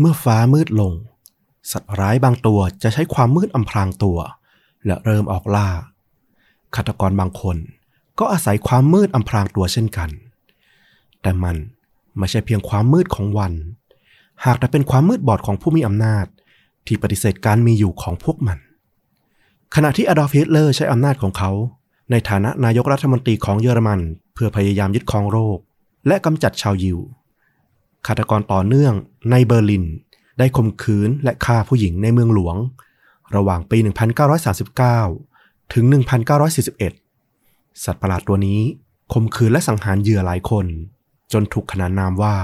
เมื่อฟ้ามืดลง สัตว์ร้ายบางตัวจะใช้ความมืดอำพรางตัว และเริ่มออกล่าฆาตกรบางคน ก็อาศัยความมืดอำพรางตัวเช่นกัน แต่มันไม่ใช่เพียงความมืดของวัน หากแต่เป็นความมืดบอดของผู้มีอำนาจ ที่ปฏิเสธการมีอยู่ของพวกมัน ขณะที่อดอล์ฟฮิตเลอร์ใช้อำนาจของเขา ในฐานะนายกรัฐมนตรีของเยอรมัน เพื่อพยายามยึดครองโลกและกำจัดชาวยิว ฆาตกรต่อเนื่องในเบอร์ลิน ได้ข่มขืนและฆ่าผู้หญิงในเมืองหลวง ระหว่างปี 1939 ถึง 1941 สัตว์ประหลาดตัวนี้ข่มขืนและสังหารเหยื่อหลายคน จนถูกขนานนามว่า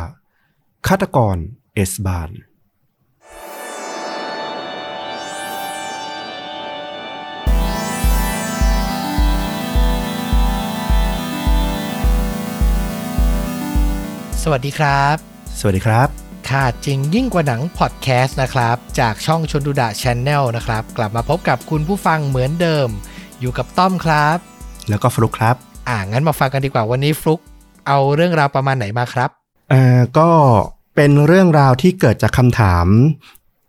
ฆาตกรเอสบานสวัสดีครับ สวัสดีครับ ค่ะจริงยิ่งกว่าหนังพอดแคสต์นะครับ จากช่องชนดูดะช n แนลนะครับ กลับมาพบกับคุณผู้ฟังเหมือนเดิม อยู่กับต้อมครับ แล้วก็ฟลุกครับ อ่างั้นมาฟังกันดีกว่าวันนี้ฟลุกเอาเรื่องราวประมาณไหนมาครับเอ่อก็เป็นเรื่องราวที่เกิดจากคำถาม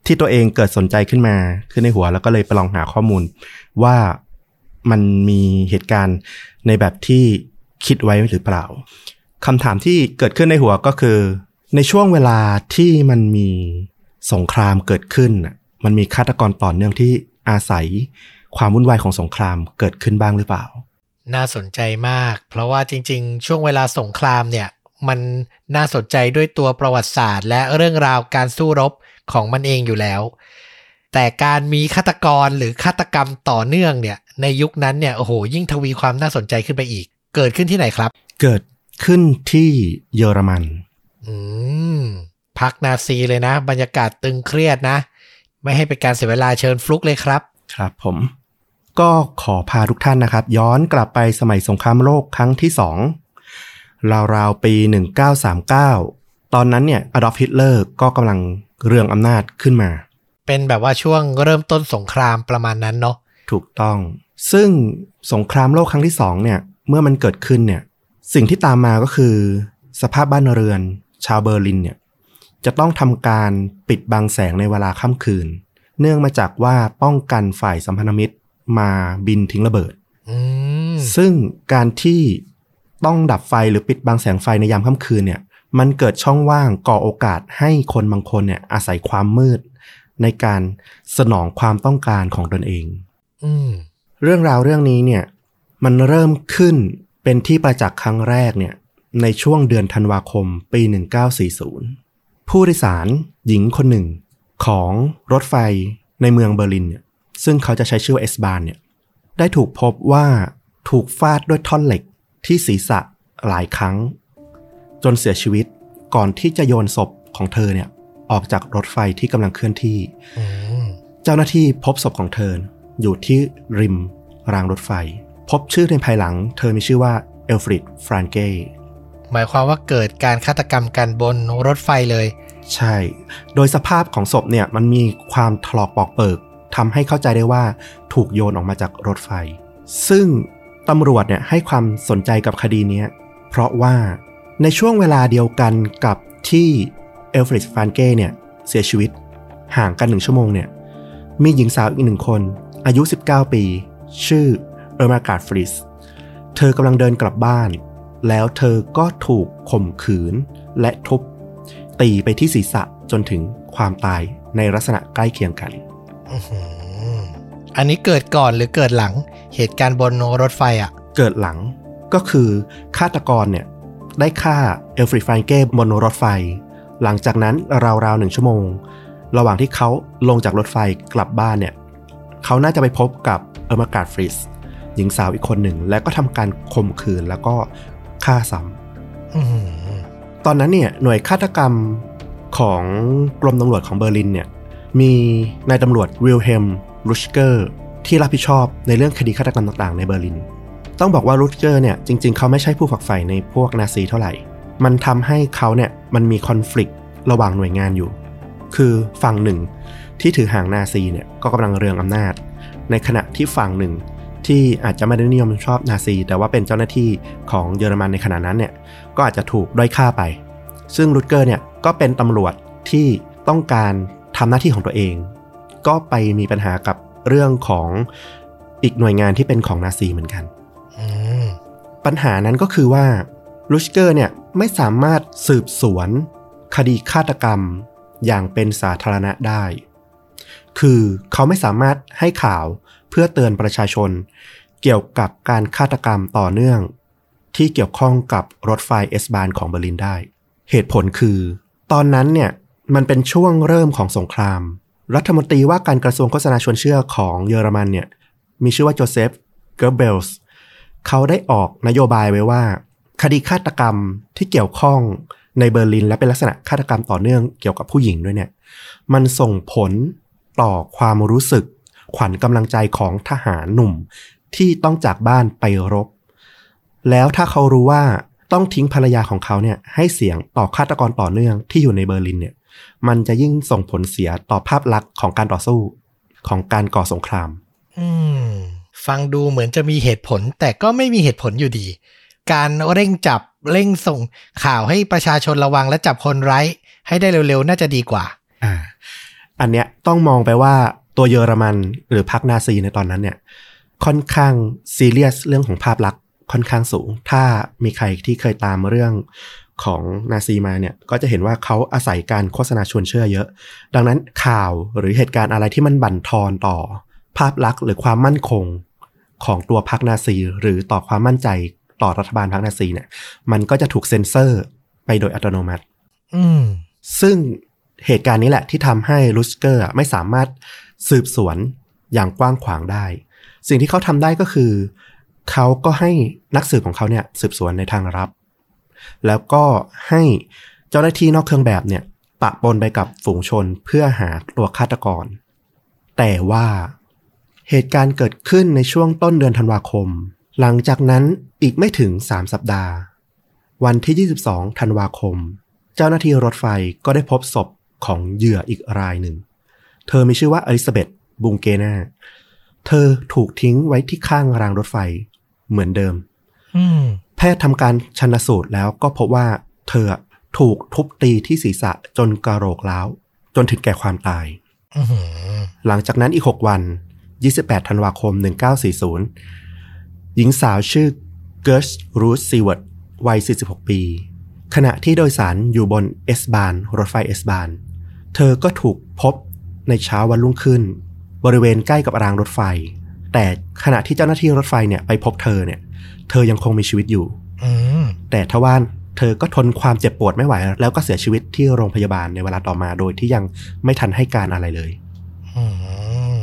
ที่ตัวเองเกิดสนใจขึ้นมาขึ้นในหัวแล้วก็เลยไปลองหาข้อมูล ว่ามันมีเหตุการณ์ในแบบที่คิดไว้หรือเปล่าคำถามที่เกิดขึ้นในหัวก็คือ ในช่วงเวลาที่มันมีสงครามเกิดขึ้นน่ะมันมีฆาตกรต่อเนื่องที่อาศัยความวุ่นวายของสงครามเกิดขึ้นบ้างหรือเปล่า น่าสนใจมาก เพราะว่าจริง ๆ ช่วงเวลาสงครามเนี่ย มันน่าสนใจด้วยตัวประวัติศาสตร์ และเรื่องราวการสู้รบของมันเองอยู่แล้ว แต่การมีฆาตกรหรือฆาตกรรมต่อเนื่องเนี่ย ในยุคนั้นเนี่ย โอ้โห ยิ่งทวีความน่าสนใจขึ้นไปอีก เกิดขึ้นที่ไหนครับ เกิดขึ้นที่เยอรมัน อืม พักนาซีเลยนะ บรรยากาศตึงเครียดนะ ไม่ให้เป็นการเสียเวลาเชิญฟลุกเลยครับ ครับผม ก็ขอพาทุกท่านนะครับ ย้อนกลับไปสมัยสงครามโลกครั้งที่สองราวๆปี 1939 ตอนนั้นเนี่ยอดอล์ฟฮิตเลอร์ก็กำลังเรืองอำนาจขึ้นมา เป็นแบบว่าช่วงเริ่มต้นสงครามประมาณนั้นเนาะถูกต้อง ซึ่งสงครามโลกครั้งที่สองเนี่ยเมื่อมันเกิดขึ้นเนี่ยสิ่งที่ตามมาก็คือ สภาพบ้านเรือน ชาวเบอร์ลินเนี่ย จะต้องทำการปิดบังแสงในเวลาค่ำคืน เนื่องมาจากว่าป้องกันฝ่ายสัมพันธมิตรมาบินทิ้งระเบิดอืมซึ่งการที่ต้องดับไฟหรือปิดบังแสงไฟในยามค่ำคืนเนี่ย มันเกิดช่องว่างก่อโอกาสให้คนบางคนเนี่ยอาศัยความมืด ในการสนองความต้องการของตนเองอืมเรื่องราวเรื่องนี้เนี่ย มันเริ่มขึ้นเป็นที่ประจักษ์ครั้งแรกเนี่ย ในช่วงเดือนธันวาคมปี 1940 ผู้โดยสารหญิงคนหนึ่งของรถไฟในเมืองเบอร์ลินเนี่ยซึ่งเขาจะใช้ชื่อเอสบานเนี่ยได้ถูกพบว่าถูกฟาดด้วยท่อนเหล็กที่ศีรษะหลายครั้ง จนเสียชีวิตก่อนที่จะโยนศพของเธอเนี่ยออกจากรถไฟที่กำลังเคลื่อนที่ เจ้าหน้าที่พบศพของเธอ อยู่ที่ริมรางรถไฟ พบชื่อในภายหลัง เธอมีชื่อว่าเอลฟริดฟรานเก หมายความว่าเกิดการฆาตกรรมกันบนรถไฟเลย ใช่ โดยสภาพของศพเนี่ยมันมีความถลอกปอกเปิกทำให้เข้าใจได้ว่าถูกโยนออกมาจากรถไฟ ซึ่งตำรวจเนี่ยให้ความสนใจกับคดีนี้เพราะว่าในช่วงเวลาเดียวกันกับที่เอลฟริดฟานเก้เนี่ยเสียชีวิต ห่างกันหนึ่งชั่วโมงเนี่ยมีหญิงสาวอีกหนึ่งคน อายุ 19 ปี ชื่อเออร์มาการ์ดฟริสเธอกำลังเดินกลับบ้าน แล้วเธอก็ถูกข่มขืนและทุบ ตีไปที่ศีรษะจนถึงความตายในลักษณะใกล้เคียงกันอื้อหืออันนี้เกิดก่อนหรือเกิดหลังเหตุการณ์บนรถไฟอะ เกิดหลังก็คือฆาตกรเนี่ยได้ฆ่าเอลฟริดฟรานเก้บนรถไฟ หลังจากนั้นราวๆหนึ่งชั่วโมง ระหว่างที่เขาลงจากรถไฟกลับบ้านเนี่ยเขาน่าจะไปพบกับเออร์มาการ์ดฟริสหญิงสาวอีกคนหนึ่ง แล้วก็ทำการข่มขืนแล้วก็ ฆ่าซ้ำตอนนั้นเนี่ยหน่วยฆาตกรรมของกรมตำรวจของเบอร์ลินเนี่ยมีนายตำรวจวิลเฮมรูชเกอร์ที่รับผิดชอบในเรื่องคดีฆาตกรรมต่างๆในเบอร์ลิน ต้องบอกว่ารูชเกอร์เนี่ยจริงๆ เขาไม่ใช่ผู้ฝักใฝ่ในพวกนาซีเท่าไหร่ มันทำให้เขาเนี่ยมันมี conflict ระหว่างหน่วยงานอยู่ คือฝั่งหนึ่งที่ถือหางนาซีเนี่ยก็กำลังเรืองอำนาจ ในขณะที่ฝั่งหนึ่ง ที่อาจจะไม่ได้นิยมชอบนาซี แต่ว่าเป็นเจ้าหน้าที่ของเยอรมันในขณะนั้นเนี่ยก็อาจจะถูกด้อยค่าไป ซึ่งลูชเกอร์เนี่ยก็เป็นตำรวจที่ต้องการทำหน้าที่ของตัวเอง ก็ไปมีปัญหากับเรื่องของอีกหน่วยงานที่เป็นของนาซีเหมือนกันอืมปัญหานั้นก็คือว่าลูชเกอร์เนี่ยไม่สามารถสืบสวน คดีฆาตกรรมอย่างเป็นสาธารณะได้ คือเขาไม่สามารถให้ข่าว เพื่อเตือนประชาชน เกี่ยวกับการฆาตกรรมต่อเนื่อง ที่เกี่ยวข้องกับรถไฟ S-Bahn ของเบอร์ลินได้ เหตุผลคือ ตอนนั้นเนี่ยมันเป็นช่วงเริ่มของสงคราม รัฐมนตรีว่าการกระทรวงโฆษณาชวนเชื่อของเยอรมันเนี่ยมีชื่อว่าโจเซฟเกิบเบลส์เขาได้ออกนโยบายไว้ว่า คดีฆาตกรรมที่เกี่ยวข้องในเบอร์ลิน และเป็นลักษณะฆาตกรรมต่อเนื่องเกี่ยวกับผู้หญิงด้วยเนี่ย มันส่งผลต่อความรู้สึก ขวัญกำลังใจของทหารหนุ่ม ที่ต้องจากบ้านไปรบ แล้วถ้าเขารู้ว่าต้องทิ้งภรรยาของเขาเนี่ยให้เสียงต่อฆาตกรต่อเนื่องที่อยู่ในเบอร์ลินเนี่ยมันจะยิ่งส่งผลเสียต่อภาพลักษณ์ของการต่อสู้ของการก่อสงคราม อืม ฟังดูเหมือนจะมีเหตุผล แต่ก็ไม่มีเหตุผลอยู่ดี การเร่งจับเร่งส่งข่าวให้ประชาชนระวังและจับคนร้ายให้ได้เร็วๆ น่าจะดีกว่า อ่า อันเนี้ยต้องมองไปว่า ตัวเยอรมันหรือพรรคนาซีในตอนนั้นเนี่ยค่อนข้างซีเรียสเรื่องของภาพลักษณ์ค่อนข้างสูง ถ้ามีใครที่เคยตามเรื่องของนาซีมาเนี่ยก็จะเห็นว่าเขาอาศัยการโฆษณาชวนเชื่อเยอะ ดังนั้นข่าวหรือเหตุการณ์อะไรที่มันบั่นทอนต่อ ภาพลักษณ์หรือความมั่นคงของตัวพรรคนาซี หรือต่อความมั่นใจต่อรัฐบาลพรรคนาซีเนี่ย มันก็จะถูกเซ็นเซอร์ไปโดยอัตโนมัติ อืมซึ่งเหตุการณ์นี้แหละที่ทำให้ลูสเกอร์ไม่สามารถ สืบสวนอย่างกว้างขวางได้ สิ่งที่เขาทำได้ก็คือ เขาก็ให้นักสืบของเขาเนี่ยสืบสวนในทางลับ แล้วก็ให้เจ้าหน้าที่นอกเครื่องแบบเนี่ยปะปนไปกับฝูงชนเพื่อหาตัวฆาตกร แต่ว่าเหตุการณ์เกิดขึ้นในช่วงต้นเดือนธันวาคม หลังจากนั้นอีกไม่ถึง 3 สัปดาห์ วันที่ 22 ธันวาคม เจ้าหน้าที่รถไฟก็ได้พบศพของเหยื่ออีกรายหนึ่ง เธอมีชื่อว่าอลิซาเบธบุงเกนาเธอถูกทิ้งไว้ที่ข้างรางรถไฟเหมือนเดิมอืมแพทย์ทำการชันสูตรแล้วก็พบว่าเธอถูกทุบตีที่ศีรษะจนกระโหลกร้าวจนถึงแก่ความตายอือหือหลังจากนั้นอีก6วัน 28 ธันวาคม 1940 หญิงสาวชื่อเกิร์ทรูดซีเวิร์ดวัย 46 ปี ขณะที่โดยสารอยู่บน S-Bahn รถไฟ S-Bahn เธอก็ถูกพบ ในเช้าวันรุ่งขึ้น บริเวณใกล้กับรางรถไฟ แต่ขณะที่เจ้าหน้าที่รถไฟเนี่ยไปพบเธอเนี่ย เธอยังคงมีชีวิตอยู่อืมแต่ทว่าเธอก็ทนความเจ็บปวดไม่ไหว แล้วก็เสียชีวิตที่โรงพยาบาลในเวลาต่อมาโดยที่ยังไม่ทันให้การอะไรเลยอืม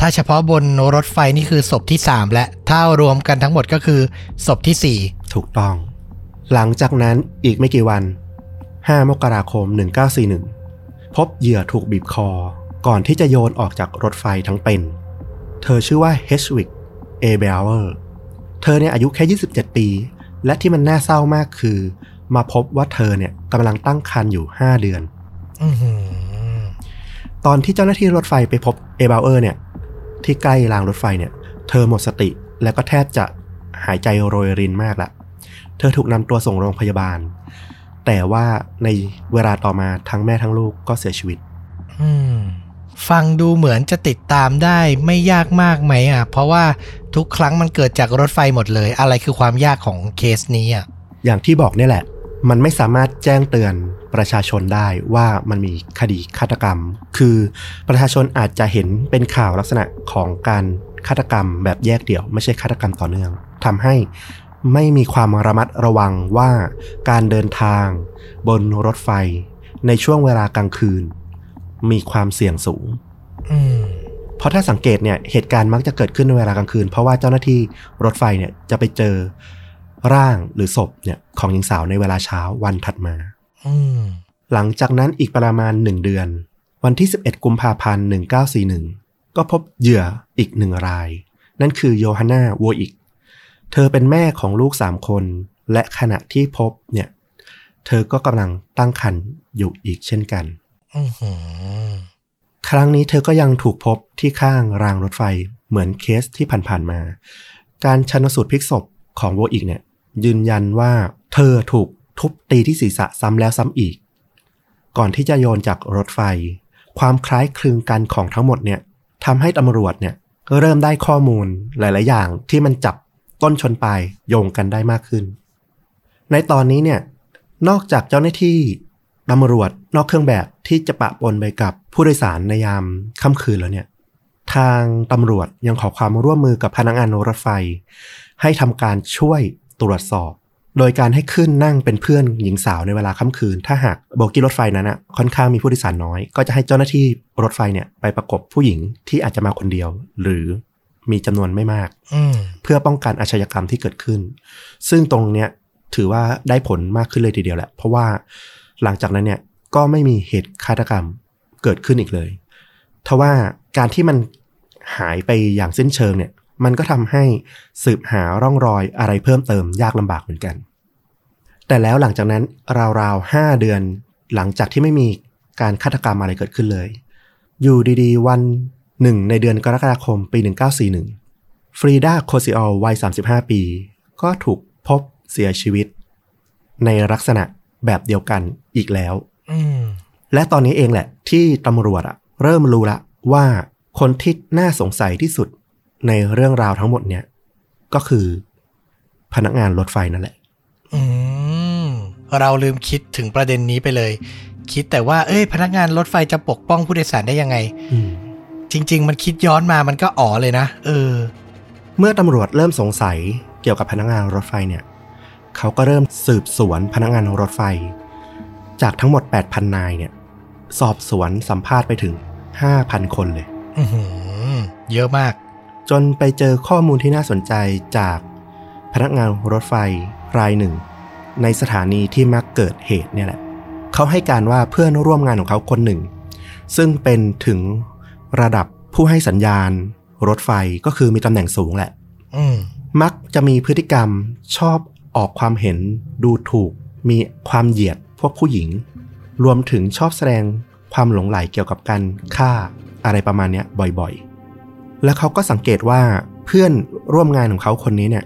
ถ้าเฉพาะบนรถไฟนี่คือศพที่สามและถ้ารวมกันทั้งหมดก็คือศพที่สี่ถูกต้อง หลังจากนั้นอีกไม่กี่วัน 5 มกราคม 1941 พบเหยื่อถูกบีบคอ ก่อนที่จะโยนออกจากรถไฟทั้งเป็น เธอชื่อว่าเฮดวิกเอเบาเออร์เธอเนี่ยอายุแค่ 27 ปี และที่มันน่าเศร้ามากคือ มาพบว่าเธอเนี่ยกำลังตั้งครรภ์อยู่ 5 เดือนอือหือตอนที่เจ้าหน้าที่รถไฟไปพบเอเบลเออร์เนี่ย ที่ใกล้รางรถไฟเนี่ย เธอหมดสติและก็แทบจะหายใจโรยรินมากละเธอถูกนำตัวส่งโรงพยาบาล แต่ว่าในเวลาต่อมาทั้งแม่ทั้งลูกก็เสียชีวิต อืม ฟังดูเหมือนจะติดตามได้ไม่ยากมากไหมอะ เพราะว่าทุกครั้งมันเกิดจากรถไฟหมดเลย อะไรคือความยากของเคสนี้อะ อย่างที่บอกนี่แหละ มันไม่สามารถแจ้งเตือนประชาชนได้ว่ามันมีคดีฆาตกรรม คือประชาชนอาจจะเห็นเป็นข่าวลักษณะของการฆาตกรรมแบบแยกเดี่ยว ไม่ใช่ฆาตกรรมต่อเนื่องทำให้ไม่มีความระมัดระวังว่าการเดินทาง บนรถไฟ ในช่วงเวลากลางคืน มีความเสี่ยงสูงอืมเพราะถ้าสังเกตเนี่ยเหตุการณ์มักจะเกิดขึ้นในเวลากลางคืน เพราะว่าเจ้าหน้าที่รถไฟเนี่ยจะไปเจอร่างหรือศพเนี่ยของหญิงสาวในเวลาเช้าวันถัดมาอืมหลังจากนั้นอีกประมาณหนึ่งเดือน วันที่ 11 กุมภาพันธ์ 1941 ก็พบเหยื่ออีกหนึ่งราย นั่นคือโยฮันนาวัวอิก เธอเป็นแม่ของลูกสามคน และขณะที่พบเนี่ย เธอก็กำลังตั้งครรภ์อยู่อีกเช่นกันอือหือ ครั้งนี้เธอก็ยังถูกพบที่ข้างรางรถไฟเหมือนเคสที่ผ่านๆมา การชันสูตรพลิกศพของโวอีกเนี่ย ยืนยันว่าเธอถูกทุบตีที่ศีรษะซ้ำแล้วซ้ำอีก ก่อนที่จะโยนจากรถไฟ ความคล้ายคลึงกันของทั้งหมดเนี่ยทำให้ตำรวจเนี่ยเริ่มได้ข้อมูลหลาย ๆ อย่างที่มันจับต้นชนปลายโยงกันได้มากขึ้น ในตอนนี้เนี่ยนอกจากเจ้าหน้าที่ ตำรวจนอกเครื่องแบบที่จะปะปนไปกับผู้โดยสารในยามค่ำคืนแล้วเนี่ย ทางตำรวจยังขอความร่วมมือกับพนักงานรถไฟ ให้ทำการช่วยตรวจสอบ โดยการให้ขึ้นนั่งเป็นเพื่อนหญิงสาวในเวลาค่ำคืน ถ้าหากโบกี้รถไฟนั้นอะค่อนข้างมีผู้โดยสารน้อย ก็จะให้เจ้าหน้าที่รถไฟเนี่ยไปประกบผู้หญิงที่อาจจะมาคนเดียว หรือมีจำนวนไม่มากอืมเพื่อป้องกันอาชญากรรมที่เกิดขึ้น ซึ่งตรงเนี้ยถือว่าได้ผลมากขึ้นเลยทีเดียวแหละ เพราะว่า หลังจากนั้นเนี่ยก็ไม่มีเหตุฆาตกรรมเกิดขึ้นอีกเลยทว่าการที่มันหายไปอย่างสิ้นเชิงเนี่ย มันก็ทำให้สืบหาร่องรอยอะไรเพิ่มเติมยากลำบากเหมือนกัน แต่แล้วหลังจากนั้นราวๆห้าเดือนหลังจากที่ไม่มีการฆาตกรรมอะไรเกิดขึ้นเลย อยู่ดีๆ วันหนึ่งในเดือนกรกฎาคมปี 1941 ฟรีดาโคซิออลวัย 35 ปี ก็ถูกพบเสียชีวิต ในลักษณะ แบบเดียวกันอีกแล้วอืมและตอนนี้เองแหละ ที่ตำรวจอะเริ่มรู้ละว่าคนที่น่าสงสัยที่สุดในเรื่องราวทั้งหมดเนี่ย ก็คือพนักงานรถไฟนั่นแหละ อืม เราลืมคิดถึงประเด็นนี้ไปเลย คิดแต่ว่า เอ้ย พนักงานรถไฟจะปกป้องผู้โดยสารได้ยังไงอืมจริง ๆ มันคิดย้อนมามันก็อ๋อเลยนะเออ เมื่อตำรวจเริ่มสงสัยเกี่ยวกับพนักงานรถไฟเนี่ย เขาก็เริ่มสืบสวนพนักงานรถไฟ จากทั้งหมด 8,000 นายเนี่ย สอบสวนสัมภาษณ์ไปถึง 5,000 คนเลยอือหือเยอะมาก จนไปเจอข้อมูลที่น่าสนใจจากพนักงานรถไฟรายหนึ่ง ในสถานีที่มักเกิดเหตุเนี่ยแหละ เขาให้การว่าเพื่อนร่วมงานของเขาคนหนึ่ง ซึ่งเป็นถึงระดับผู้ให้สัญญาณ รถไฟก็คือมีตำแหน่งสูงแหละอืมมักจะมีพฤติกรรมชอบ ออกความเห็นดูถูก มีความเหยียดพวกผู้หญิง รวมถึงชอบแสดงความหลงใหลเกี่ยวกับการฆ่าอะไรประมาณนี้บ่อยๆ แล้วเขาก็สังเกตว่าเพื่อนร่วมงานของเขาคนนี้เนี่ย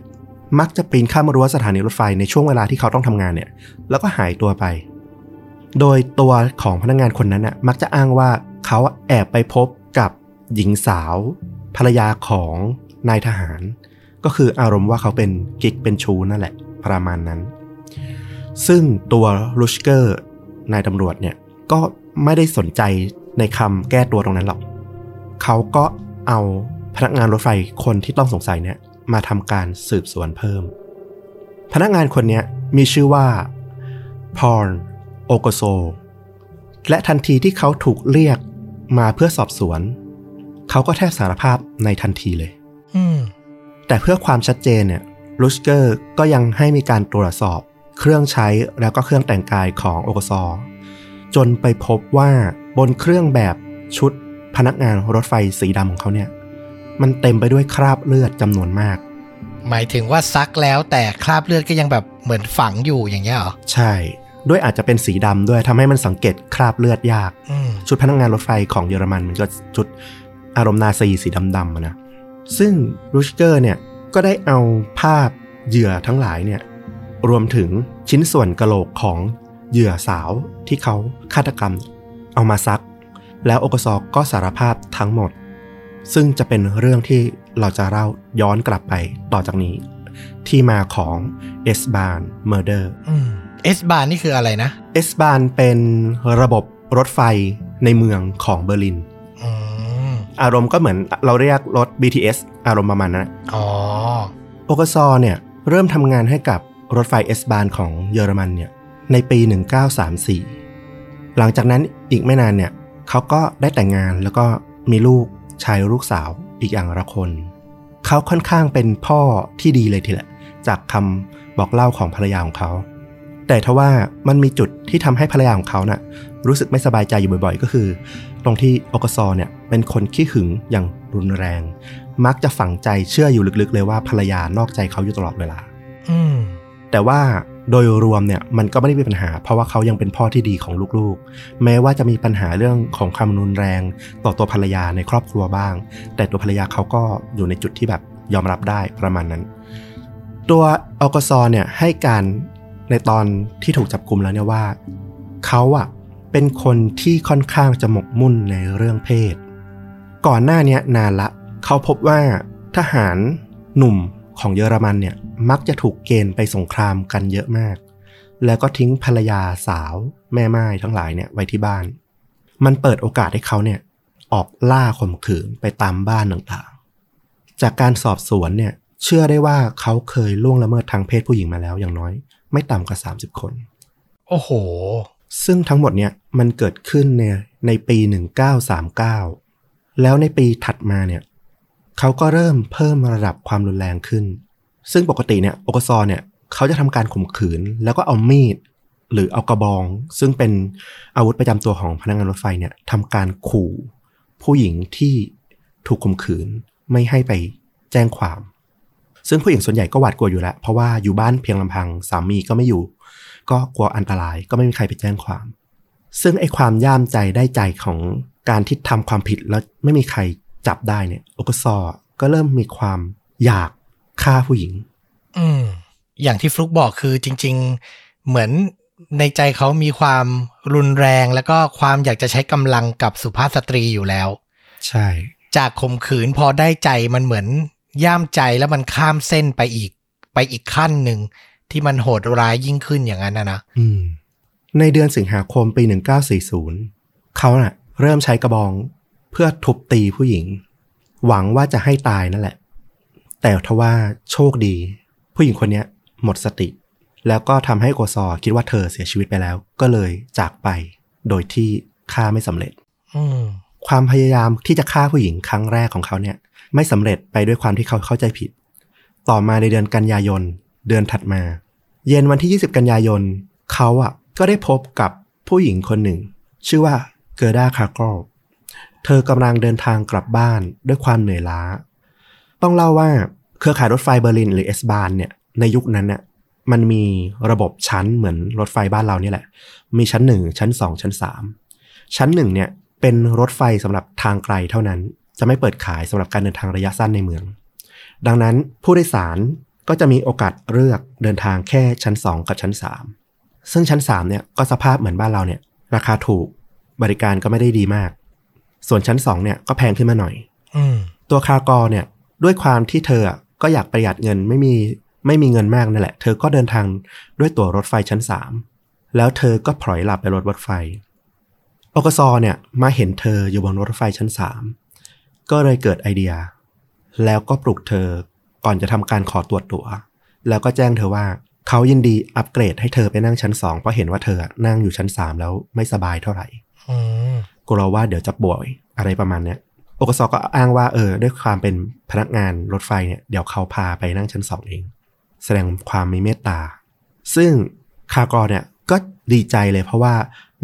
มักจะปีนข้ามรั้วสถานีรถไฟในช่วงเวลาที่เขาต้องทำงานเนี่ย แล้วก็หายตัวไป โดยตัวของพนักงานคนนั้นน่ะมักจะอ้างว่าเขาแอบไปพบกับหญิงสาว ภรรยาของนายทหาร ก็คืออารมณ์ว่าเขาเป็นกิ๊กเป็นชูนั่นแหละ ประมาณนั้น ซึ่งตัวลูชเกอร์นายตำรวจเนี่ยก็ไม่ได้สนใจในคำแก้ตัวตรงนั้นหรอก เขาก็เอาพนักงานรถไฟคนที่ต้องสงสัยเนี่ยมาทำการสืบสวนเพิ่ม พนักงานคนเนี้ยมีชื่อว่าพอร์นโอโกโซ และทันทีที่เขาถูกเรียกมาเพื่อสอบสวน เขาก็แทบสารภาพในทันทีเลยอืมแต่เพื่อความชัดเจนเนี่ย ลูชเกอร์ก็ยังให้มีการตรวจสอบ เครื่องใช้แล้วก็เครื่องแต่งกายของโอกซอจนไปพบว่าบนเครื่องแบบชุดพนักงานรถไฟสีดำของเขาเนี่ย มันเต็มไปด้วยคราบเลือดจำนวนมาก หมายถึงว่าซักแล้วแต่คราบเลือดก็ยังแบบเหมือนฝังอยู่อย่างเงี้ยเหรอ ใช่ ด้วยอาจจะเป็นสีดำด้วยทำให้มันสังเกตคราบเลือดยากอืมชุดพนักงานรถไฟของเยอรมันมันก็ชุดอารมณ์นาซีสีดำๆอะนะซึ่งรูชเกอร์เนี่ย ก็ได้เอาภาพเหยื่อทั้งหลายเนี่ยรวมถึงชิ้นส่วนกะโหลกของเหยื่อสาวที่เขาฆาตกรรม เอามาซัก แล้วโอกซอก็สารภาพทั้งหมด ซึ่งจะเป็นเรื่องที่เราจะเล่าย้อนกลับไปต่อจากนี้ ที่มาของ S-Bahn Murderer อืม S-Bahn นี่คืออะไรนะ S-Bahn เป็นระบบรถไฟในเมืองของเบอร์ลิน อืมอารมณ์ก็เหมือนเราเรียกรถ BTS อารมณ์ประมาณนั้นอ๋อโอกซอเนี่ยเริ่มทำงานให้กับรถไฟ S-Bahn ของเยอรมันเนี่ยในปี 1934 หลังจากนั้นอีกไม่นานเนี่ยเขาก็ได้แต่งงานแล้วก็มีลูกชายลูกสาวอีกอย่างละคน เขาค่อนข้างเป็นพ่อที่ดีเลยทีแหละจากคำบอกเล่าของภรรยาของเขา แต่ทว่ามันมีจุดที่ทำให้ภรรยาของเขาน่ะรู้สึกไม่สบายใจอยู่บ่อยๆ ก็คือ ตรงที่โอกซอเนี่ยเป็นคนขี้หึงอย่างรุนแรง มักจะฝังใจเชื่ออยู่ลึกๆ เลยว่าภรรยานอกใจเขาอยู่ตลอดเวลา อืมแต่ว่าโดยรวมเนี่ยมันก็ไม่ได้มีปัญหา เพราะว่าเขายังเป็นพ่อที่ดีของลูกๆ แม้ว่าจะมีปัญหาเรื่องของความรุนแรง ต่อตัวภรรยาในครอบครัวบ้าง แต่ตัวภรรยาเขาก็อยู่ในจุดที่แบบยอมรับได้ประมาณนั้น ตัวออกซอเนี่ยให้การ ในตอนที่ถูกจับกลุมแล้วเนี่ยว่าเขาอะเป็นคนที่ค่อนข้างจะหมกมุ่นในเรื่องเพศ ก่อนหน้านี้นานละเขาพบว่าทหารหนุ่มของเยอรมันเนี่ยมักจะถูกเกณฑ์ไปสงครามกันเยอะมาก แล้วก็ทิ้งภรรยาสาวแม่ไม้ทั้งหลายเนี่ยไว้ที่บ้าน มันเปิดโอกาสให้เขาเนี่ยออกล่าข่มขืนไปตามบ้านต่างๆ จากการสอบสวนเนี่ยเชื่อได้ว่าเขาเคยล่วงละเมิดทางเพศผู้หญิงมาแล้วอย่างน้อย ไม่ต่ำกว่า 30 คน โอ้โห ซึ่งทั้งหมดเนี่ยมันเกิดขึ้นในในปี 1939 แล้วในปีถัดมาเนี่ยเขาก็เริ่มเพิ่มระดับความรุนแรงขึ้น ซึ่งปกติเนี่ยโอกซอเนี่ยเขาจะทำการข่มขืนแล้วก็เอามีดหรือเอากระบอง ซึ่งเป็นอาวุธประจำตัวของพนักงานรถไฟเนี่ยทำการขู่ ผู้หญิงที่ถูกข่มขืนไม่ให้ไปแจ้งความ ซึ่งผู้หญิงส่วนใหญ่ก็หวาดกลัวอยู่แล้ว เพราะว่าอยู่บ้านเพียงลำพังสามีก็ไม่อยู่ ก็กลัวอันตรายก็ไม่มีใครไปแจ้งความ ซึ่งไอ้ความย่ามใจได้ใจของการที่ทำความผิดแล้วไม่มีใครจับได้เนี่ยโอกซอก็เริ่มมีความอยากฆ่าผู้หญิง อืมอย่างที่ฟลุกบอกคือจริง ๆ เหมือนในใจเขามีความรุนแรง แล้วก็ความอยากจะใช้กำลังกับสุภาพสตรีอยู่แล้ว ใช่ จากข่มขืนพอได้ใจมันเหมือน ย่ามใจแล้วมันข้ามเส้นไปอีก ไปอีกขั้นหนึ่ง ที่มันโหดร้ายยิ่งขึ้นอย่างนั้นนะนะอืมในเดือนสิงหาคมปี 1940 เขาน่ะ เริ่มใช้กระบองเพื่อทุบตีผู้หญิง หวังว่าจะให้ตายนั่นแหละ แต่ทว่าโชคดี ผู้หญิงคนเนี้ยหมดสติ แล้วก็ทำให้โกซอคิดว่าเธอเสียชีวิตไปแล้ว ก็เลยจากไปโดยที่ฆ่าไม่สำเร็จอืมความพยายามที่จะฆ่าผู้หญิงครั้งแรกของเขาเนี่ย ไม่สำเร็จไปด้วยความที่เขาเข้าใจผิด ต่อมาในเดือนกันยายน เดือนถัดมา เย็นวันที่ 20 กันยายน เขาอะก็ได้พบกับผู้หญิงคนหนึ่ง ชื่อว่าเกอร์ดาคาร์โกลเธอกำลังเดินทางกลับบ้านด้วยความเหนื่อยล้า ต้องเล่าว่าเครือข่ายรถไฟเบอร์ลินหรือ S-Bahn เนี่ยในยุคนั้นเนี่ยมันมีระบบชั้นเหมือนรถไฟบ้านเราเนี่ยแหละ มีชั้น1ชั้น2ชั้น3ชั้น1เนี่ยเป็นรถไฟสำหรับทางไกลเท่านั้น จะไม่เปิดขายสำหรับการเดินทางระยะสั้นในเมือง ดังนั้นผู้โดยสารก็จะมีโอกาสเลือกเดินทางแค่ชั้น 2 กับชั้น 3 ซึ่งชั้น3เนี่ยก็สภาพเหมือนบ้านเราเนี่ย ราคาถูกบริการก็ไม่ได้ดีมาก ส่วนชั้น 2 เนี่ยก็แพงขึ้นมาหน่อยอืมตัวคากอเนี่ยด้วยความที่เธออะก็อยากประหยัดเงินไม่มีไม่มีเงินมากนั่นแหละ เธอก็เดินทางด้วยตั๋วรถไฟชั้น 3 แล้วเธอก็พลอยหลับไปรถรถไฟโอกซอเนี่ยมาเห็นเธออยู่บนรถไฟชั้น3 ก็เลยเกิดไอเดีย แล้วก็ปลุกเธอก่อนจะทำการขอตรวจตั๋ว แล้วก็แจ้งเธอว่าเขายินดีอัปเกรดให้เธอไปนั่งชั้น2เพราะเห็นว่าเธอนั่งอยู่ชั้น3แล้วไม่สบายเท่าไหร่อืมกลัวว่าเดี๋ยวจะป่วยอะไรประมาณเนี้ยโอกสก็อ้างว่าเออ ด้วยความเป็นพนักงานรถไฟเนี่ยเดี๋ยวเขาพาไปนั่งชั้นสองเอง แสดงความมีเมตตา ซึ่งคากรเนี่ยก็ดีใจเลยเพราะว่า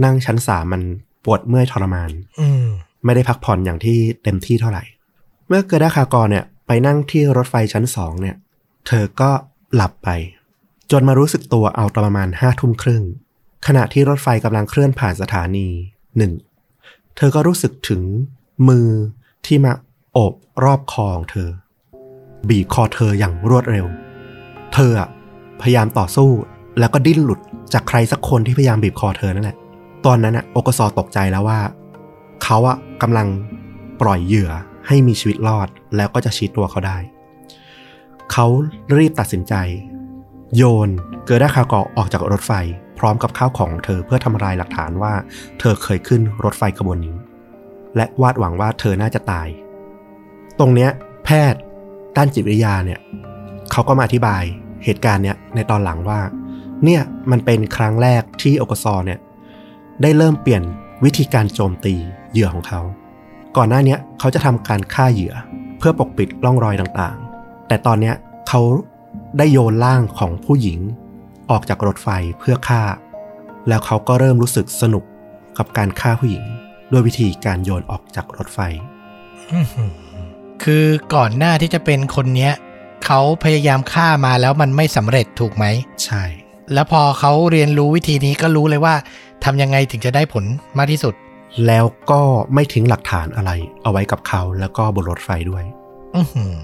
นั่งชั้นสามมันปวดเมื่อยทรมาน อืม ไม่ได้พักผ่อนอย่างที่เต็มที่เท่าไหร่ เมื่อเกิดาคากรเนี่ยไปนั่งที่รถไฟชั้นสองเนี่ย เธอก็หลับไป จนมารู้สึกตัวเอาประมาณห้าทุ่มครึ่ง ขณะที่รถไฟกำลังเคลื่อนผ่านสถานีหนึ่ง เธอก็รู้สึกถึงมือที่มาโอบรอบคอของเธอ บีบคอเธออย่างรวดเร็ว เธอพยายามต่อสู้แล้วก็ดิ้นหลุดจากใครสักคนที่พยายามบีบคอเธอนั่นแหละ ตอนนั้นอะโอกซอตกใจแล้วว่า เขาอะกำลังปล่อยเหยื่อให้มีชีวิตรอดแล้วก็จะชี้ตัวเขาได้ เขารีบตัดสินใจ โยนเกิร์ดาคากอออกจากรถไฟ พร้อมกับข้าวของของเธอเพื่อทำลายหลักฐานว่า เธอเคยขึ้นรถไฟขบวนนี้ และวาดหวังว่าเธอน่าจะตาย ตรงเนี้ยแพทย์ด้านจิตวิทยาเนี่ยเขาก็มาอธิบายเหตุการณ์เนี้ยในตอนหลังว่า เนี่ยมันเป็นครั้งแรกที่โอกซอเนี่ยได้เริ่มเปลี่ยนวิธีการโจมตี เหยื่อของเขา ก่อนหน้าเนี้ยเขาจะทำการฆ่าเหยื่อ เพื่อปกปิดร่องรอยต่างๆ แต่ตอนเนี้ยเขาได้โยนร่างของผู้หญิง ออกจากรถไฟเพื่อฆ่า แล้วเขาก็เริ่มรู้สึกสนุกกับการฆ่าผู้หญิง ด้วยวิธีการโยนออกจากรถไฟอื้อหือคือก่อนหน้าที่จะเป็นคนเนี้ยเขาพยายามฆ่ามาแล้วมันไม่สำเร็จถูกไหม ใช่ แล้วพอเขาเรียนรู้วิธีนี้ก็รู้เลยว่าทำยังไงถึงจะได้ผลมากที่สุด แล้วก็ไม่ทิ้งหลักฐานอะไร เอาไว้กับเขาแล้วก็บนรถไฟด้วยอือหือ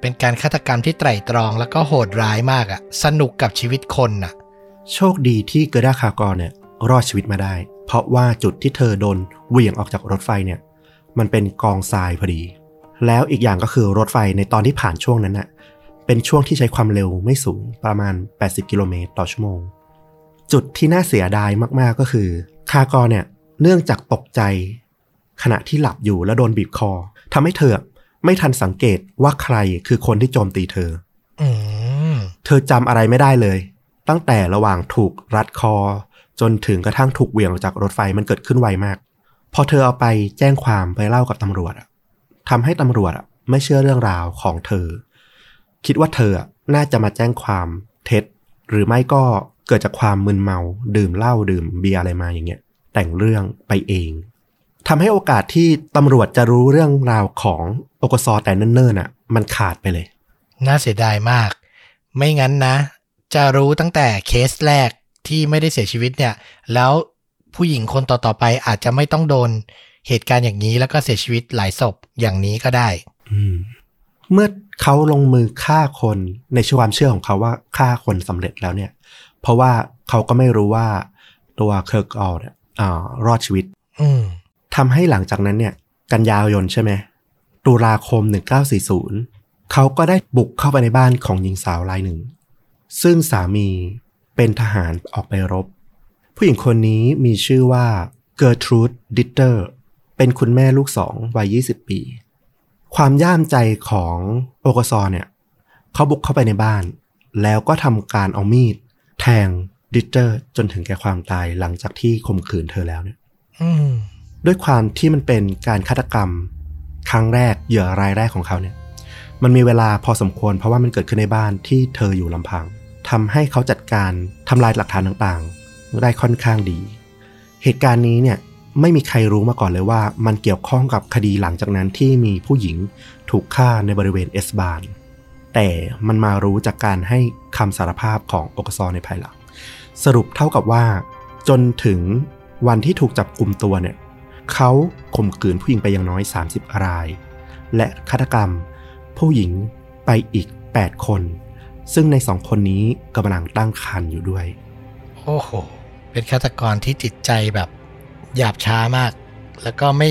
เป็นการฆาตกรรมที่ไตร่ตรองแล้วก็โหดร้ายมากอะสนุกกับชีวิตคนอะโชคดีที่เกอร์ดาคากรเนี่ย รอดชีวิตมาได้ เพราะว่าจุดที่เธอโดนเหวี่ยงออกจากรถไฟเนี่ย มันเป็นกองทรายพอดี แล้วอีกอย่างก็คือรถไฟในตอนที่ผ่านช่วงนั้นน่ะ เป็นช่วงที่ใช้ความเร็วไม่สูงประมาณ 80 กิโลเมตรต่อชั่วโมง จุดที่น่าเสียดายมากๆก็คือ คากรเนี่ย เนื่องจากตกใจ ขณะที่หลับอยู่แล้วโดนบีบคอทำให้เธอไม่ทันสังเกตว่าใครคือคนที่โจมตีเธออืมเธอจำอะไรไม่ได้เลย ตั้งแต่ระหว่างถูกรัดคอ จนถึงกระทั่งถูกเหวี่ยงออกจากรถไฟมันเกิดขึ้นไวมาก พอเธอเอาไปแจ้งความไปเล่ากับตำรวจอะทำให้ตำรวจอะไม่เชื่อเรื่องราวของเธอ คิดว่าเธออะน่าจะมาแจ้งความเท็จ หรือไม่ก็เกิดจากความมึนเมา ดื่มเหล้าดื่มเบียร์อะไรมาอย่างเงี้ย แต่งเรื่องไปเองทำให้โอกาสที่ตำรวจจะรู้เรื่องราวของโอกซอแต่เนิ่นๆอะ มันขาดไปเลย น่าเสียดายมาก ไม่งั้นนะ จะรู้ตั้งแต่เคสแรกที่ไม่ได้เสียชีวิตเนี่ย แล้วผู้หญิงคนต่อๆไปอาจจะไม่ต้องโดนเหตุการณ์อย่างนี้แล้วก็เสียชีวิตหลายศพอย่างนี้ก็ได้อืมเมื่อเขาลงมือฆ่าคนในความเชื่อของเขาว่าฆ่าคนสำเร็จแล้วเนี่ย เพราะว่าเขาก็ไม่รู้ว่าตัวเคิร์กออลเนี่ย อ่ารอดชีวิตอืมทำให้หลังจากนั้นเนี่ย กันยายนใช่ไหมตุลาคม 1940 เขาก็ได้บุกเข้าไปในบ้านของหญิงสาวรายหนึ่ง ซึ่งสามีเป็นทหารออกไปรบ ผู้หญิงคนนี้มีชื่อว่าเกอร์ทรูดดิตเตอร์ เป็นคุณแม่ลูกสองวัย 20 ปี ความย่ามใจของโอกซอเนี่ย เขาบุกเข้าไปในบ้าน แล้วก็ทำการเอามีด แทง ดิตเตอร์จนถึงแก่ความตายหลังจากที่ข่มขืนเธอแล้วเนี่ยอืมด้วยความที่มันเป็นการฆาตกรรม ครั้งแรกเหยื่อรายแรกของเขาเนี่ย มันมีเวลาพอสมควร เพราะว่ามันเกิดขึ้นในบ้านที่เธออยู่ลำพังทำให้เขาจัดการทำลายหลักฐานต่างๆ ได้ค่อนข้างดี เหตุการณ์นี้เนี่ยไม่มีใครรู้มาก่อนเลยว่า มันเกี่ยวข้องกับคดีหลังจากนั้นที่มีผู้หญิงถูกฆ่าในบริเวณเอสบานแต่มันมารู้จากการให้คำสารภาพของโอกซอในภายหลัง สรุปเท่ากับว่า จนถึงวันที่ถูกจับกลุ่มตัวเนี่ยเขาข่มขืนผู้หญิงไปอย่างน้อย 30 ราย และฆาตกรรมผู้หญิงไปอีก 8 คน ซึ่งในสองคนนี้กำลังตั้งครรภ์อยู่ด้วย โอ้โห เป็นฆาตกรที่จิตใจแบบหยาบช้ามาก แล้วก็ไม่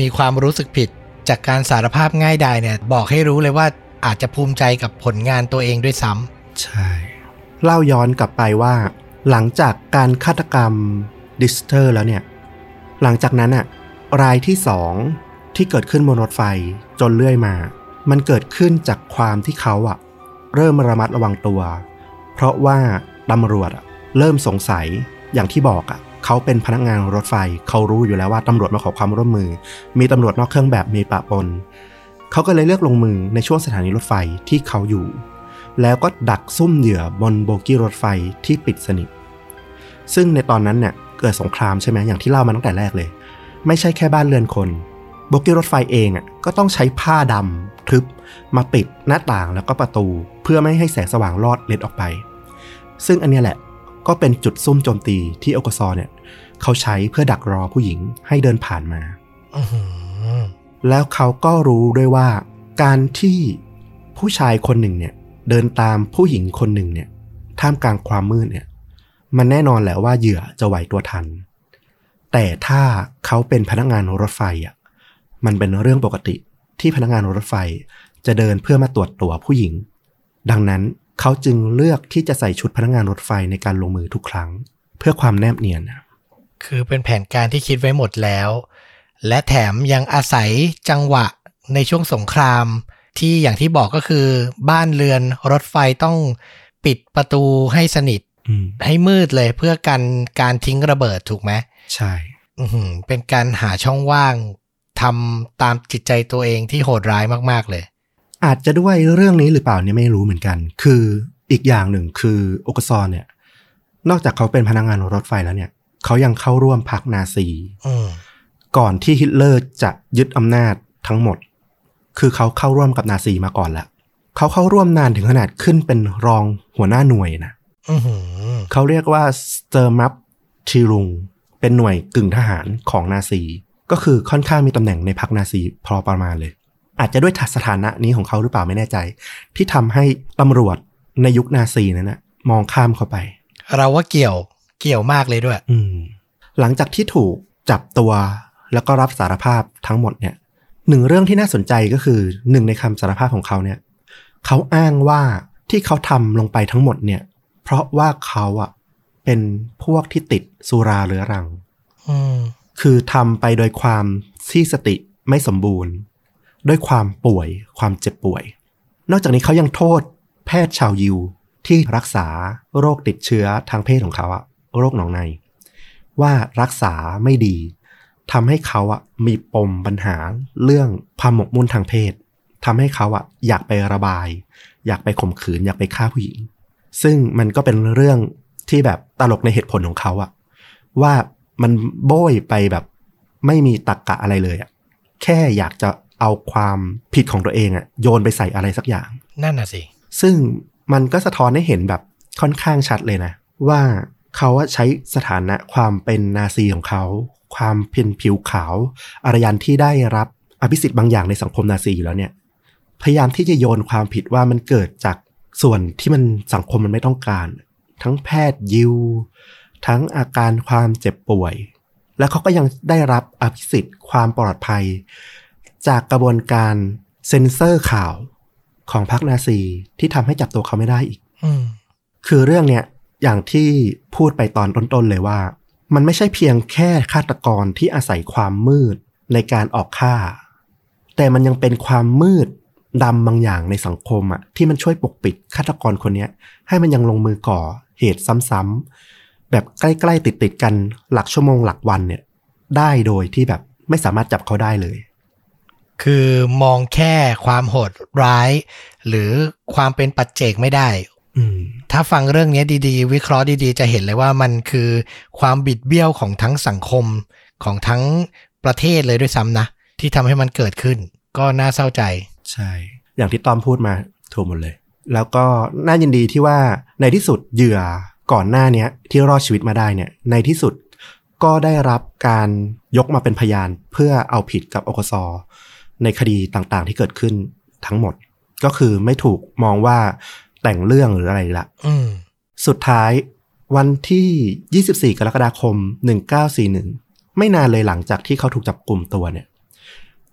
มีความรู้สึกผิด จากการสารภาพง่ายดายเนี่ย บอกให้รู้เลยว่าอาจจะภูมิใจกับผลงานตัวเองด้วยซ้ำใช่ เล่าย้อนกลับไปว่า หลังจากการฆาตกรรมดิตเตอร์แล้วเนี่ย หลังจากนั้นอะรายที่สองที่เกิดขึ้นบนรถไฟจนเรื่อยมา มันเกิดขึ้นจากความที่เขาอะเริ่มระมัดระวังตัว เพราะว่าตำรวจอะเริ่มสงสัยอย่างที่บอกอะเขาเป็นพนักงานรถไฟ เขารู้อยู่แล้วว่าตำรวจมาขอความร่วมมือ มีตำรวจนอกเครื่องแบบมีปะปน เขาก็เลยเลือกลงมือในช่วงสถานีรถไฟที่เขาอยู่ แล้วก็ดักซุ่มเหยื่อบนโบกี้รถไฟที่ปิดสนิท ซึ่งในตอนนั้นเนี่ยเกิดสงครามใช่ไหมอย่างที่เล่ามาตั้งแต่แรกเลย ไม่ใช่แค่บ้านเรือนคนโบกี้รถไฟเองอะก็ต้องใช้ผ้าดำทึบมาปิดหน้าต่างแล้วก็ประตูเพื่อไม่ให้แสงสว่างลอดเล็ดออกไป ซึ่งอันเนี้ยแหละก็เป็นจุดซุ่มโจมตีที่โอกซอเนี่ย เขาใช้เพื่อดักรอผู้หญิงให้เดินผ่านมาอื้อหือแล้วเขาก็รู้ด้วยว่า การที่ผู้ชายคนหนึ่งเนี่ย เดินตามผู้หญิงคนหนึ่งเนี่ย ท่ามกลางความมืดเนี่ย มันแน่นอนแหละว่าเหยื่อจะไหวตัวทัน แต่ถ้าเขาเป็นพนักงานรถไฟอะ มันเป็นเรื่องปกติที่พนักงานรถไฟจะเดินเพื่อมาตรวจตัวผู้หญิง ดังนั้นเขาจึงเลือกที่จะใส่ชุดพนักงานรถไฟในการลงมือทุกครั้ง เพื่อความแนบเนียนคือเป็นแผนการที่คิดไว้หมดแล้ว และแถมยังอาศัยจังหวะในช่วงสงคราม ที่อย่างที่บอกก็คือบ้านเรือนรถไฟต้องปิดประตูให้สนิทอืมให้มืดเลยเพื่อกันการทิ้งระเบิดถูกไหมใช่อื้อหือเป็นการหาช่องว่างทำตามจิตใจตัวเองที่โหดร้ายมาก ๆ เลย อาจจะด้วยเรื่องนี้หรือเปล่าเนี่ยไม่รู้เหมือนกัน คืออีกอย่างหนึ่งคือโอกซอนเนี่ย นอกจากเขาเป็นพนักงานรถไฟแล้วเนี่ย เขายังเข้าร่วมพรรคนาซีอืมก่อนที่ฮิตเลอร์จะยึดอำนาจทั้งหมด คือเขาเข้าร่วมกับนาซีมาก่อนแล้วเขาเข้าร่วมนานถึงขนาดขึ้นเป็นรองหัวหน้าหน่วยนะอือหือเขาเรียกว่า Sturmabteilung เป็นหน่วยกึ่งทหารของนาซี ก็คือค่อนข้างมีตำแหน่งในพรรคนาซีพอประมาณเลย อาจจะด้วยสถานะนี้ของเขาหรือเปล่าไม่แน่ใจ ที่ทำให้ตำรวจในยุคนาซีนั้นนะมองข้ามเขาไป เราว่าเกี่ยวเกี่ยวมากเลยด้วย อืมหลังจากที่ถูกจับตัวแล้วก็รับสารภาพทั้งหมดเนี่ย หนึ่งเรื่องที่น่าสนใจก็คือหนึ่งในคำสารภาพของเขาเนี่ยเขาอ้างว่าที่เขาทำลงไปทั้งหมดเนี่ย เพราะว่าเขาอะเป็นพวกที่ติดสุราเรื้อรังอืมคือทำไปโดยความที่สติไม่สมบูรณ์ ด้วยความป่วย ความเจ็บป่วย นอกจากนี้เขายังโทษแพทย์ชาวยิวที่รักษาโรคติดเชื้อทางเพศของเขาอะโรคหนองใน ว่ารักษาไม่ดี ทำให้เขาอะมีปมปัญหาเรื่องความหมกมุ่นทางเพศทำให้เขาอะอยากไประบาย อยากไปข่มขืน อยากไปฆ่าผู้หญิง ซึ่งมันก็เป็นเรื่องที่แบบตลกในเหตุผลของเขาอะว่ามันโบยไปแบบไม่มีตรกกะอะไรเลยอะแค่อยากจะเอาความผิดของตัวเองอะโยนไปใส่อะไรสักอย่าง นั่นน่ะสิ ซึ่งมันก็สะท้อนให้เห็นแบบค่อนข้างชัดเลยนะ ว่าเขาอะใช้สถานะความเป็นนาซีของเขา ความเพียนผิวขาว อารยันที่ได้รับอภิสิทธิ์บางอย่างในสังคมนาซีอยู่แล้วเนี่ย พยายามที่จะโยนความผิดว่ามันเกิดจากส่วนที่มันสังคมมันไม่ต้องการ ทั้งแพทย์ยิว ทั้งอาการความเจ็บป่วย แล้วเขาก็ยังได้รับอภิสิทธิ์ความปลอดภัย จากกระบวนการเซ็นเซอร์ข่าวของพรรคนาซีที่ทำให้จับตัวเขาไม่ได้อีกอืมคือเรื่องเนี้ยอย่างที่พูดไปตอนต้นๆเลยว่า มันไม่ใช่เพียงแค่ฆาตกรที่อาศัยความมืดในการออกฆ่า แต่มันยังเป็นความมืดดำบางอย่างในสังคมอะที่มันช่วยปกปิดฆาตกรคนนี้ให้มันยังลงมือก่อเหตุซ้ำๆแบบใกล้ๆติดๆกันหลักชั่วโมงหลักวันเนี่ย ได้โดยที่แบบไม่สามารถจับเขาได้เลย คือมองแค่ความโหดร้าย หรือความเป็นปัจเจกไม่ได้ ถ้าฟังเรื่องนี้ดีๆ วิเคราะห์ดีๆ จะเห็นเลยว่ามันคือความบิดเบี้ยวของทั้งสังคมของทั้งประเทศเลยด้วยซ้ำนะ ที่ทำให้มันเกิดขึ้น ก็น่าเศร้าใจ ใช่ อย่างที่ต้อมพูดมาถูกหมดเลย แล้วก็น่ายินดีที่ว่าในที่สุดเหยื่อก่อนหน้านี้ที่รอดชีวิตมาได้เนี่ยในที่สุดก็ได้รับการยกมาเป็นพยานเพื่อเอาผิดกับอกสในคดีต่างๆที่เกิดขึ้นทั้งหมด ก็คือไม่ถูกมองว่า แต่งเรื่องหรืออะไรละอืมสุดท้ายวันที่ 24 กรกฎาคม 1941 ไม่นานเลยหลังจากที่เขาถูกจับกลุ่มตัวเนี่ย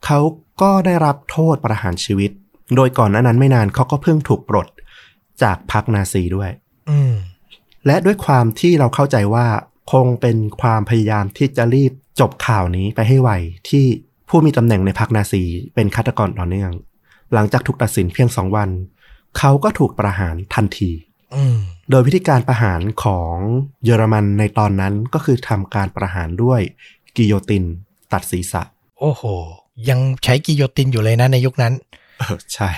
เขาก็ได้รับโทษประหารชีวิต โดยก่อนหน้านั้นไม่นานเขาก็เพิ่งถูกปลดจากพรรคนาซีด้วยอืมและด้วยความที่เราเข้าใจว่าคงเป็นความพยายามที่จะรีบจบข่าวนี้ไปให้ไวที่ผู้มีตำแหน่งในพรรคนาซีเป็นฆาตกรต่อเนื่อง หลังจากถูกตัดสินเพียงสองวัน เขาก็ถูกประหารทันทีอืมโดยวิธีการประหารของเยอรมันในตอนนั้นก็คือทำการประหารด้วยกิโยตินตัดศีรษะ โอ้โห ยังใช้กิโยตินอยู่เลยนะในยุคนั้นเออใช่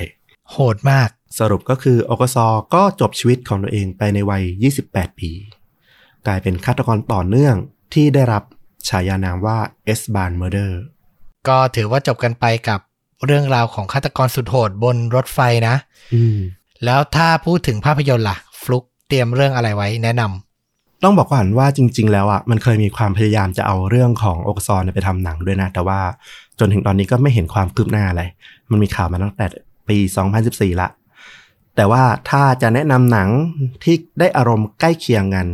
โหดมาก สรุปก็คืออกซอก็จบชีวิตของตัวเองไปในวัย 28 ปี กลายเป็นฆาตกรต่อเนื่องที่ได้รับฉายานามว่า S-Bahn Murdererก็ถือว่าจบกันไปกับ เรื่องราวของฆาตกรสุดโหดบนรถไฟนะอืมแล้วถ้าพูดถึงภาพยนตร์ล่ะ ฟลุกเตรียมเรื่องอะไรไว้แนะนำต้องบอกก่อนว่าจริง ๆ แล้วอะมันเคยมีความพยายามจะเอาเรื่องของอกซอเนี่ยไปทำหนังด้วยนะ แต่ว่าจนถึงตอนนี้ก็ไม่เห็นความคืบหน้าอะไร มันมีข่าวมาตั้งแต่ปี 2014 ละ แต่ว่าถ้าจะแนะนำหนังที่ได้อารมณ์ใกล้เคียงกัน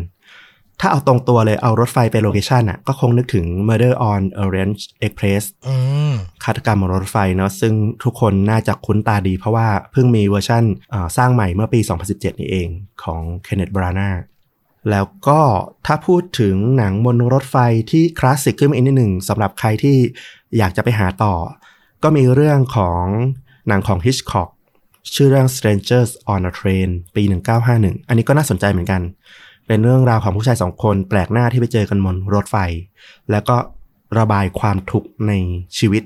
ถ้าเอาตรงตัวเลยเอารถไฟไปโลเคชันอะก็คงนึกถึง Murder on Orange Express อืมฆาตกรรมบนรถไฟเนาะซึ่งทุกคนน่าจะคุ้นตาดีเพราะว่าเพิ่งมีเวอร์ชั่นเอ่อสร้างใหม่เมื่อปี 2017 นี่เองของเคนเน t บรานาแล้วก็ถ้าพูดถึงหนังบนรถไฟที่คลาสสิกขึ้นมาอีกนิดหนึ่งสำหรับใครที่อยากจะไปหาต่อ ก็มีเรื่องของหนังของ Hitchcock ชื่อเรื่อง Strangers on a Train ปี 1951 อันนี้ก็น่าสนใจเหมือนกัน เป็นเรื่องราวของผู้ชายสองคนแปลกหน้าที่ไปเจอกันบนรถไฟ แล้วก็ระบายความทุกข์ในชีวิต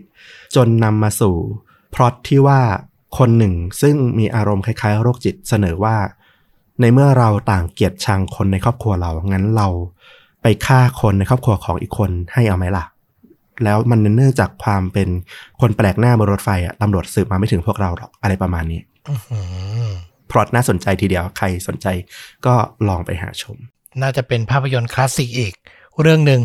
จนนำมาสู่พล็อตที่ว่าคนหนึ่งซึ่งมีอารมณ์คล้ายๆ โรคจิตเสนอว่า ในเมื่อเราต่างเกลียดชังคนในครอบครัวเรางั้นเราไปฆ่าคนในครอบครัวของอีกคนให้เอาไหมล่ะ แล้วมันเนื่องจากความเป็นคนแปลกหน้าบนรถไฟอะตำรวจสืบมาไม่ถึงพวกเราหรอกอะไรประมาณนี้ พล็อตน่าสนใจทีเดียวใครสนใจก็ลองไปหาชม น่าจะเป็นภาพยนตร์คลาสสิกอีก เรื่องหนึ่ง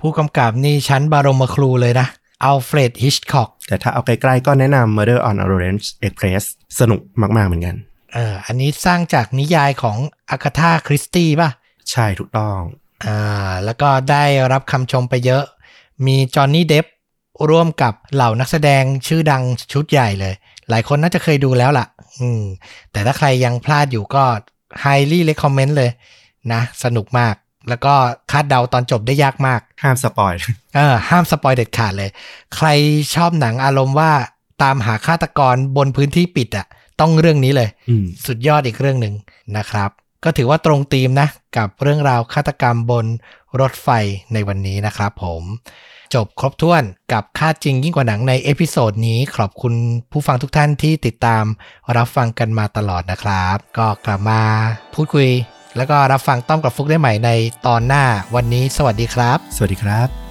ผู้กำกับนี่ชั้นบรมครูเลยนะอัลเฟรดฮิชคอกแต่ถ้าเอาใกล้ๆก็แนะนำ Murder on Orient Express สนุกมากๆเหมือนกันเอออันนี้สร้างจากนิยายของอากาธาคริสตี้ป่ะ ใช่ถูกต้องอ่าแล้วก็ได้รับคำชมไปเยอะ มีจอห์นนี่เดฟร่วมกับเหล่านักแสดงชื่อดังชุดใหญ่เลย หลายคนน่าจะเคยดูแล้วล่ะ อืม แต่ถ้าใครยังพลาดอยู่ก็ highly recommend เลยนะ สนุกมาก แล้วก็คาดเดาตอนจบได้ยากมาก ห้ามสปอยเออห้ามสปอยเด็ดขาดเลย ใครชอบหนังอารมณ์ว่าตามหาฆาตกรบนพื้นที่ปิดอะ่ะ ต้องเรื่องนี้เลยอืมสุดยอดอีกเรื่องหนึ่งนะครับ ก็ถือว่าตรงธีมนะ กับเรื่องราวฆาตกรรมบนรถไฟในวันนี้นะครับผม จบครบถ้วนกับฆาตจริงยิ่งกว่าหนังใน episode นี้ขอบคุณผู้ฟังทุกท่านที่ติดตามรับฟังกันมาตลอดนะครับ ก็กลับมาพูดคุย แล้วก็รับฟังต้อมกับฟุกได้ใหม่ในตอนหน้าวันนี้ สวัสดีครับ สวัสดีครับ